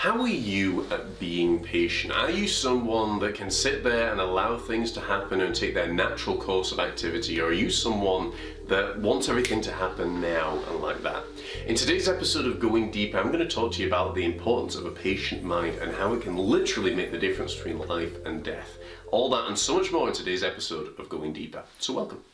How are you at being patient? Are you someone that can sit there and allow things to happen and take their natural course of activity? Or are you someone that wants everything to happen now and like that? In today's episode of Going Deeper, I'm going to talk to you about the importance of a patient mind and how it can literally make the difference between life and death. All that and so much more in today's episode of Going Deeper. So, welcome.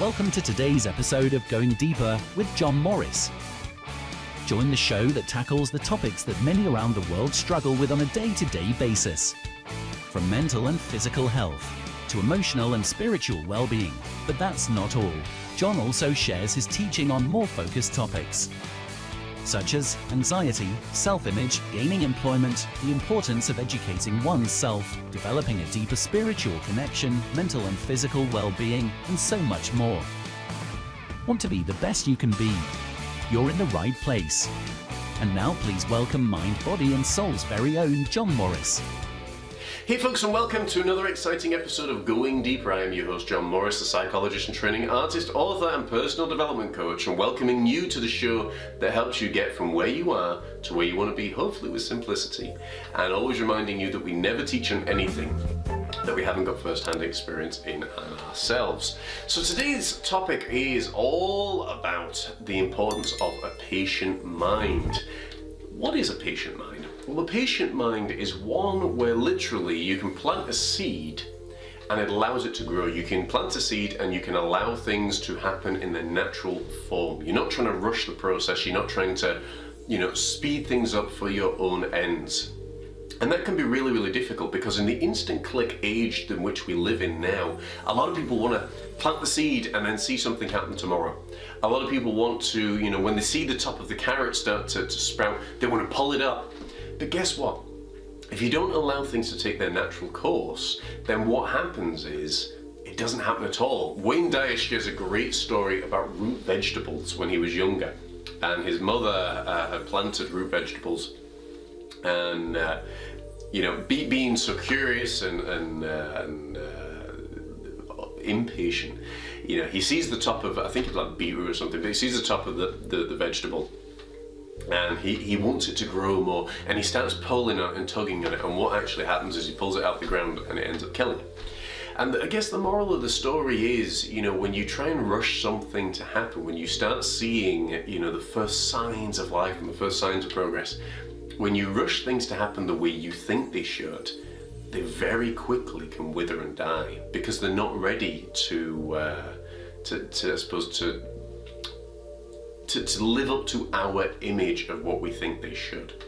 Welcome to today's episode of Going Deeper with John Morris. Join the show that tackles the topics that many around the world struggle with on a day to day basis. From mental and physical health to emotional and spiritual well being. But that's not all. John also shares his teaching on more focused topics, such as anxiety, self image, gaining employment, the importance of educating oneself, developing a deeper spiritual connection, mental and physical well being, and so much more. Want to be the best you can be? You're in the right place. And now please welcome Mind, Body and Soul's very own John Morris. Hey folks, and welcome to another exciting episode of Going Deeper. I am your host, John Morris, the psychologist and training artist, author, and personal development coach, and welcoming you to the show that helps you get from where you are to where you want to be, hopefully with simplicity, and always reminding you that we never teach on anything that we haven't got first-hand experience in ourselves. So today's topic is all about the importance of a patient mind. What is a patient mind? Well, a patient mind is one where literally you can plant a seed and it allows it to grow. You can plant a seed and you can allow things to happen in their natural form. You're not trying to rush the process, you're not trying to, you know, speed things up for your own ends. And that can be really, really difficult because in the instant click age in which we live in now, a lot of people want to plant the seed and then see something happen tomorrow. A lot of people want to, you know, when they see the top of the carrot start to, to sprout, they want to pull it up. But guess what? If you don't allow things to take their natural course, then what happens is it doesn't happen at all. Wayne Dyer shares a great story about root vegetables when he was younger. And his mother uh, had planted root vegetables and uh, you know, be, being so curious and, and, uh, and uh, impatient, you know, he sees the top of, I think it's like beetroot or something, but he sees the top of the, the, the vegetable. And he, he wants it to grow more. And he starts pulling on it and tugging on it. And what actually happens is he pulls it out of the ground and it ends up killing it. And I guess the moral of the story is, you know, when you try and rush something to happen, when you start seeing, you know, the first signs of life and the first signs of progress, when you rush things to happen the way you think they should, they very quickly can wither and die because they're not ready to, uh, to, to, I suppose, to, to, to live up to our image of what we think they should.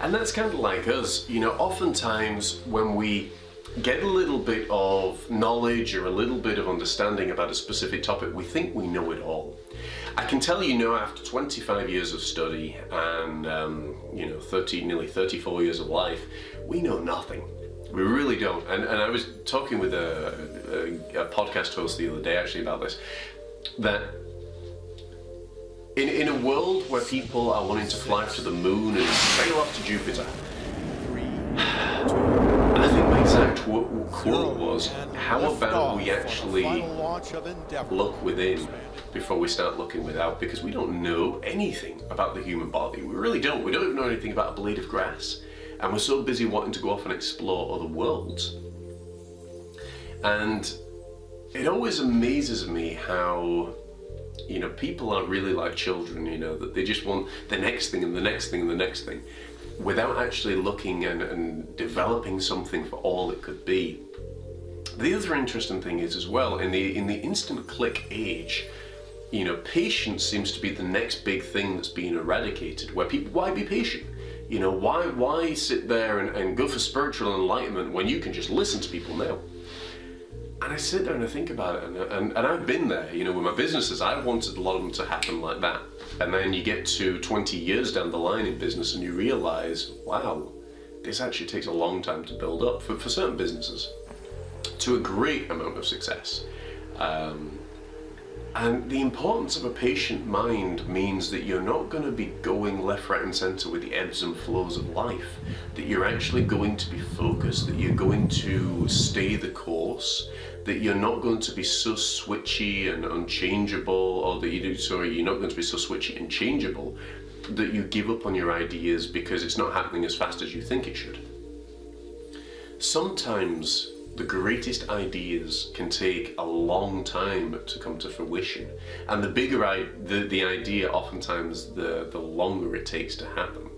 And that's kind of like us, you know, oftentimes when we get a little bit of knowledge or a little bit of understanding about a specific topic, we think we know it all. I can tell you now, after 25 years of study and um, you know 30, nearly 34 years of life, we know nothing. We really don't. And, and I was talking with a, a, a podcast host the other day actually about this. That in, in a world where people are wanting to fly to the moon and sail off to Jupiter, exact quote was, how about we actually look within before we start looking without because we don't know anything about the human body. We really don't. We don't even know anything about a blade of grass. And we're so busy wanting to go off and explore other worlds. And it always amazes me how, you know, people are really like children, you know, that they just want the next thing and the next thing and the next thing without actually looking and, and developing something for all it could be. The other interesting thing is as well, in the in the instant click age, you know, patience seems to be the next big thing that's being eradicated. Where people, why be patient? You know, why why sit there and, and go for spiritual enlightenment when you can just listen to people now? And I sit there and think about it, and, and, and I've been there, you know, with my businesses, I wanted a lot of them to happen like that. And then you get to 20 years down the line in business and you realize, wow, this actually takes a long time to build up for, for certain businesses to a great amount of success. Um, and the importance of a patient mind means that you're not going to be going left, right, and center with the ebbs and flows of life. That you're actually going to be focused, that you're going to stay the course, that you're not going to be so switchy and unchangeable, or that you do, sorry, you're not going to be so switchy and changeable that you give up on your ideas because it's not happening as fast as you think it should. Sometimes the greatest ideas can take a long time to come to fruition, and the bigger I, the, the idea, oftentimes the, the longer it takes to happen.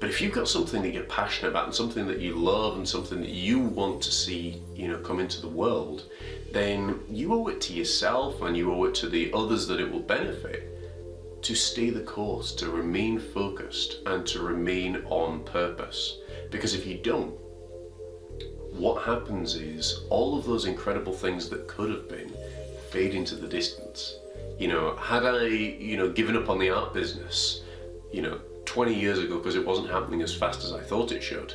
But if you've got something that you're passionate about and something that you love and something that you want to see, you know, come into the world, then you owe it to yourself and you owe it to the others that it will benefit to stay the course, to remain focused and to remain on purpose. Because if you don't, what happens is all of those incredible things that could have been fade into the distance. You know, had I, you know, given up on the art business, you know, 20 years ago because it wasn't happening as fast as I thought it should,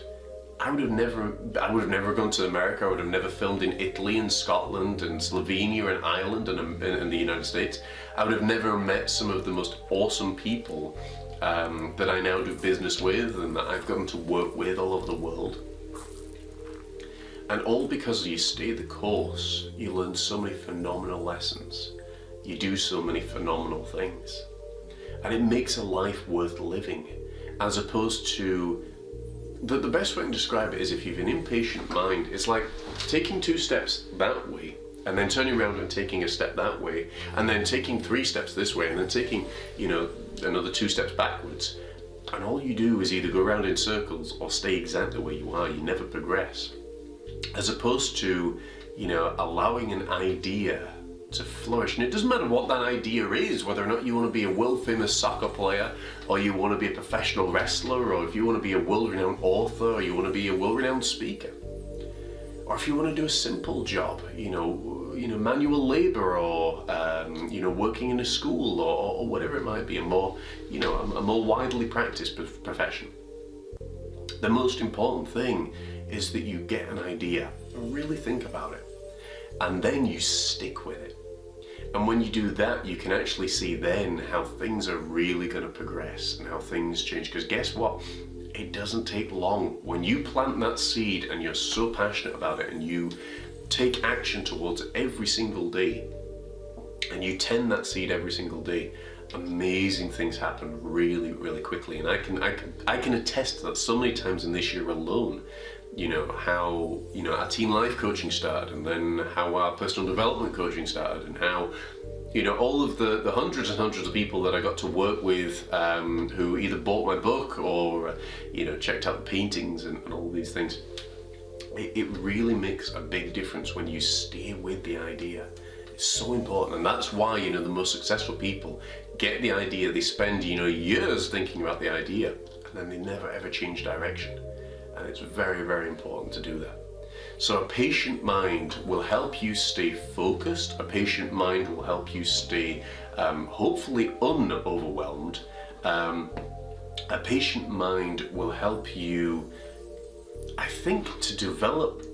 I would have never, I would have never gone to America. I would have never filmed in Italy and Scotland and Slovenia and Ireland and, and the United States. I would have never met some of the most awesome people um, that I now do business with and that I've gotten to work with all over the world. And all because you stay the course, you learn so many phenomenal lessons. You do so many phenomenal things. And it makes a life worth living, as opposed to the, the best way to describe it is if you've an impatient mind, it's like taking two steps that way and then turning around and taking a step that way and then taking three steps this way and then taking, you know, another two steps backwards. And all you do is either go around in circles or stay exactly where you are. You never progress. As opposed to, you know, allowing an idea to flourish. And it doesn't matter what that idea is, whether or not you want to be a world famous soccer player, or you want to be a professional wrestler, or if you want to be a world renowned author, or you want to be a world renowned speaker. Or if you want to do a simple job, you know, you know, manual labor, or um, you know, working in a school, or, or, whatever it might be, a more, you know, a, a more widely practiced profession. The most important thing is that you get an idea, really think about it, and then you stick with it. And when you do that, you can actually see then how things are really going to progress and how things change. Because guess what? It doesn't take long. When you plant that seed and you're so passionate about it and you take action towards it every single day and you tend that seed every single day, amazing things happen really, really quickly. And I can, I can, I can attest to that so many times in this year alone you know how you know our team life coaching started and then how our personal development coaching started and how you know all of the, the hundreds and hundreds of people that I got to work with um, who either bought my book or you know checked out the paintings and, and all these things. It, it really makes a big difference when you stay with the idea. It's so important and that's why you know the most successful people get the idea they spend you know years thinking about the idea and then they never ever change direction and it's very, very important to do that. So a patient mind will help you stay focused. A patient mind will help you stay um, hopefully unoverwhelmed. Um, a patient mind will help you, I think, to develop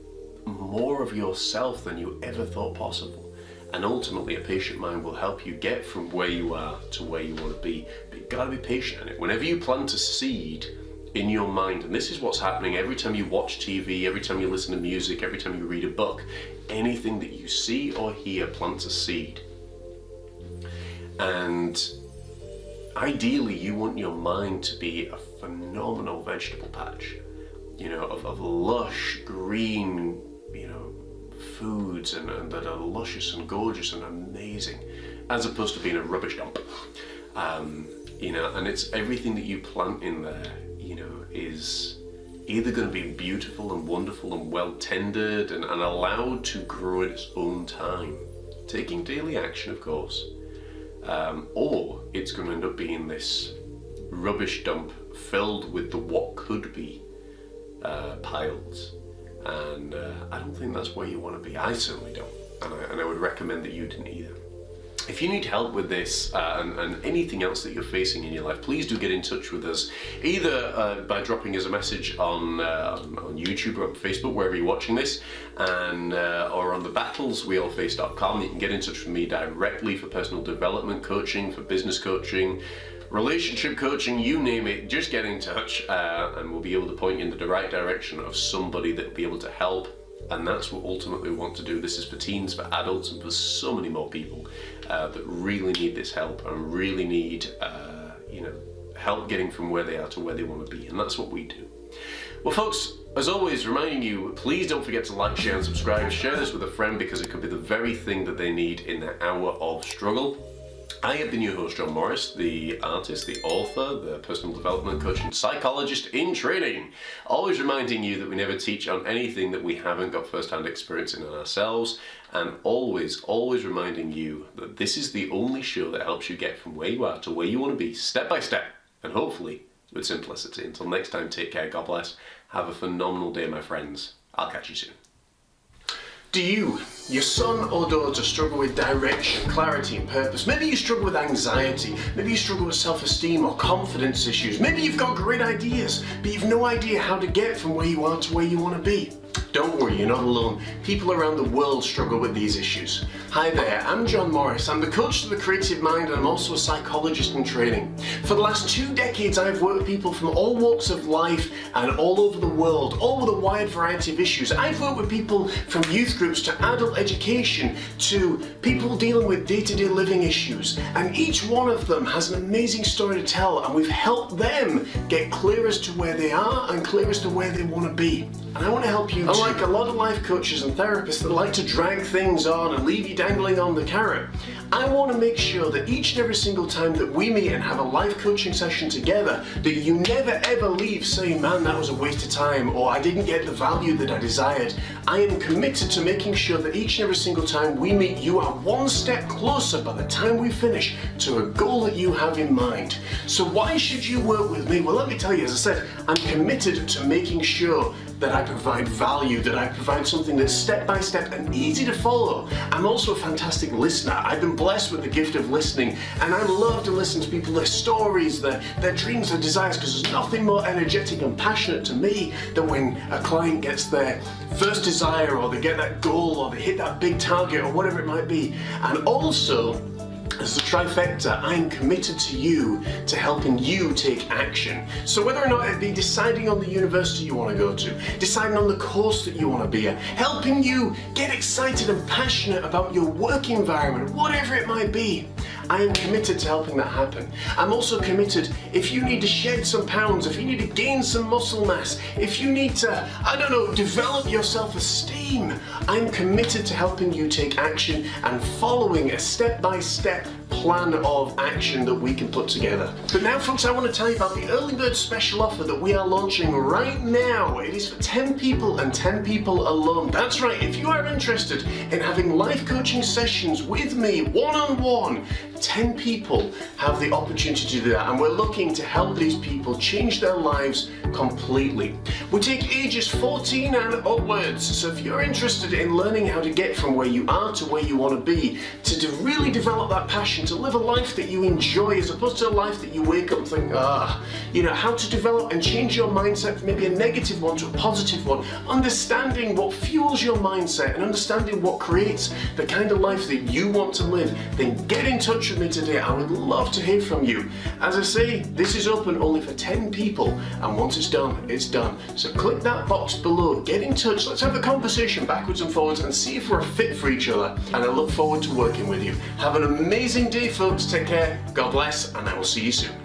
more of yourself than you ever thought possible. And ultimately, a patient mind will help you get from where you are to where you want to be. But you've got to be patient in it. Whenever you plant a seed, in your mind. And this is what's happening every time you watch TV, every time you listen to music, every time you read a book. Anything that you see or hear plants a seed. And ideally, you want your mind to be a phenomenal vegetable patch, you know, of, of lush, green, you know, foods and, and that are luscious and gorgeous and amazing, as opposed to being a rubbish dump. Um, you know, and it's everything that you plant in there is either going to be beautiful and wonderful and well tended and, and allowed to grow at its own time, taking daily action, of course, um, or it's going to end up being this rubbish dump filled with the what could be uh, piles. And uh, I don't think that's where you want to be. I certainly don't. And I, and I would recommend that you didn't either. If you need help with this uh, and, and, anything else that you're facing in your life, please do get in touch with us, either uh, by dropping us a message on, uh, on YouTube or on Facebook, wherever you're watching this, and uh, or on the battlesweallface.com. You can get in touch with me directly for personal development coaching, for business coaching, relationship coaching, you name it, just get in touch uh, and we'll be able to point you in the right direction of somebody that will be able to help and that's what ultimately we want to do. This is for teens, for adults, and for so many more people uh, that really need this help and really need, uh, you know, help getting from where they are to where they want to be, and that's what we do. Well, folks, as always, reminding you, please don't forget to like, share, and subscribe. Share this with a friend because it could be the very thing that they need in their hour of struggle. I have been your host, John Morris, the artist, the author, the personal development coach, and psychologist in training. Always reminding you that we never teach on anything that we haven't got first hand experience in ourselves, and always, always reminding you that this is the only show that helps you get from where you are to where you want to be, step by step, and hopefully with simplicity. Until next time, take care, God bless. Have a phenomenal day, my friends. I'll catch you soon. Do you, your son or daughter, struggle with direction, clarity, and purpose? Maybe you struggle with anxiety. Maybe you struggle with self esteem or confidence issues. Maybe you've got great ideas, but you've no idea how to get from where you are to where you want to be. Don't worry, you're not alone. People around the world struggle with these issues. Hi there, I'm John Morris. I'm the coach to the creative mind and I'm also a psychologist in training. For the last two decades, I've worked with people from all walks of life and all over the world, all with a wide variety of issues. I've worked with people from youth groups to adult education to people dealing with day to day living issues. And each one of them has an amazing story to tell, and we've helped them get clear as to where they are and clear as to where they want to be. And I want to help you. Unlike a lot of life coaches and therapists that like to drag things on and leave you dangling on the carrot, I want to make sure that each and every single time that we meet and have a life coaching session together, that you never ever leave saying, man, that was a waste of time, or I didn't get the value that I desired. I am committed to making sure that each and every single time we meet, you are one step closer by the time we finish to a goal that you have in mind. So why should you work with me? Well, let me tell you, as I said, I'm committed to making sure that I provide value, that I provide something that's step by step and easy to follow. I'm also a fantastic listener. I've been blessed with the gift of listening, and I love to listen to people, their stories, their, their dreams, their desires, because there's nothing more energetic and passionate to me than when a client gets their first desire, or they get that goal, or they hit that big target, or whatever it might be. And also, as the trifecta, I'm committed to you to helping you take action. So whether or not it be deciding on the university you want to go to, deciding on the course that you want to be at, helping you get excited and passionate about your work environment, whatever it might be, I am committed to helping that happen. I'm also committed if you need to shed some pounds, if you need to gain some muscle mass, if you need to, I don't know, develop your self esteem, I'm committed to helping you take action and following a step by step plan of action that we can put together. But now, folks, I want to tell you about the early bird special offer that we are launching right now. It is for 10 people and 10 people alone. That's right, if you are interested in having life coaching sessions with me one on one, 10 people have the opportunity to do that, and we're looking to help these people change their lives completely. We take ages 14 and upwards, so if you're interested in learning how to get from where you are to where you want to be, to really develop that passion, to live a life that you enjoy as opposed to a life that you wake up and think, ah, you know, how to develop and change your mindset from maybe a negative one to a positive one, understanding what fuels your mindset and understanding what creates the kind of life that you want to live, then get in touch with me today. I would love to hear from you. As I say, this is open only for 10 people, and once it's done, it's done. So click that box below, get in touch, let's have a conversation backwards and forwards and see if we're a fit for each other. And I look forward to working with you. Have an amazing day, folks. Take care, God bless, and I will see you soon.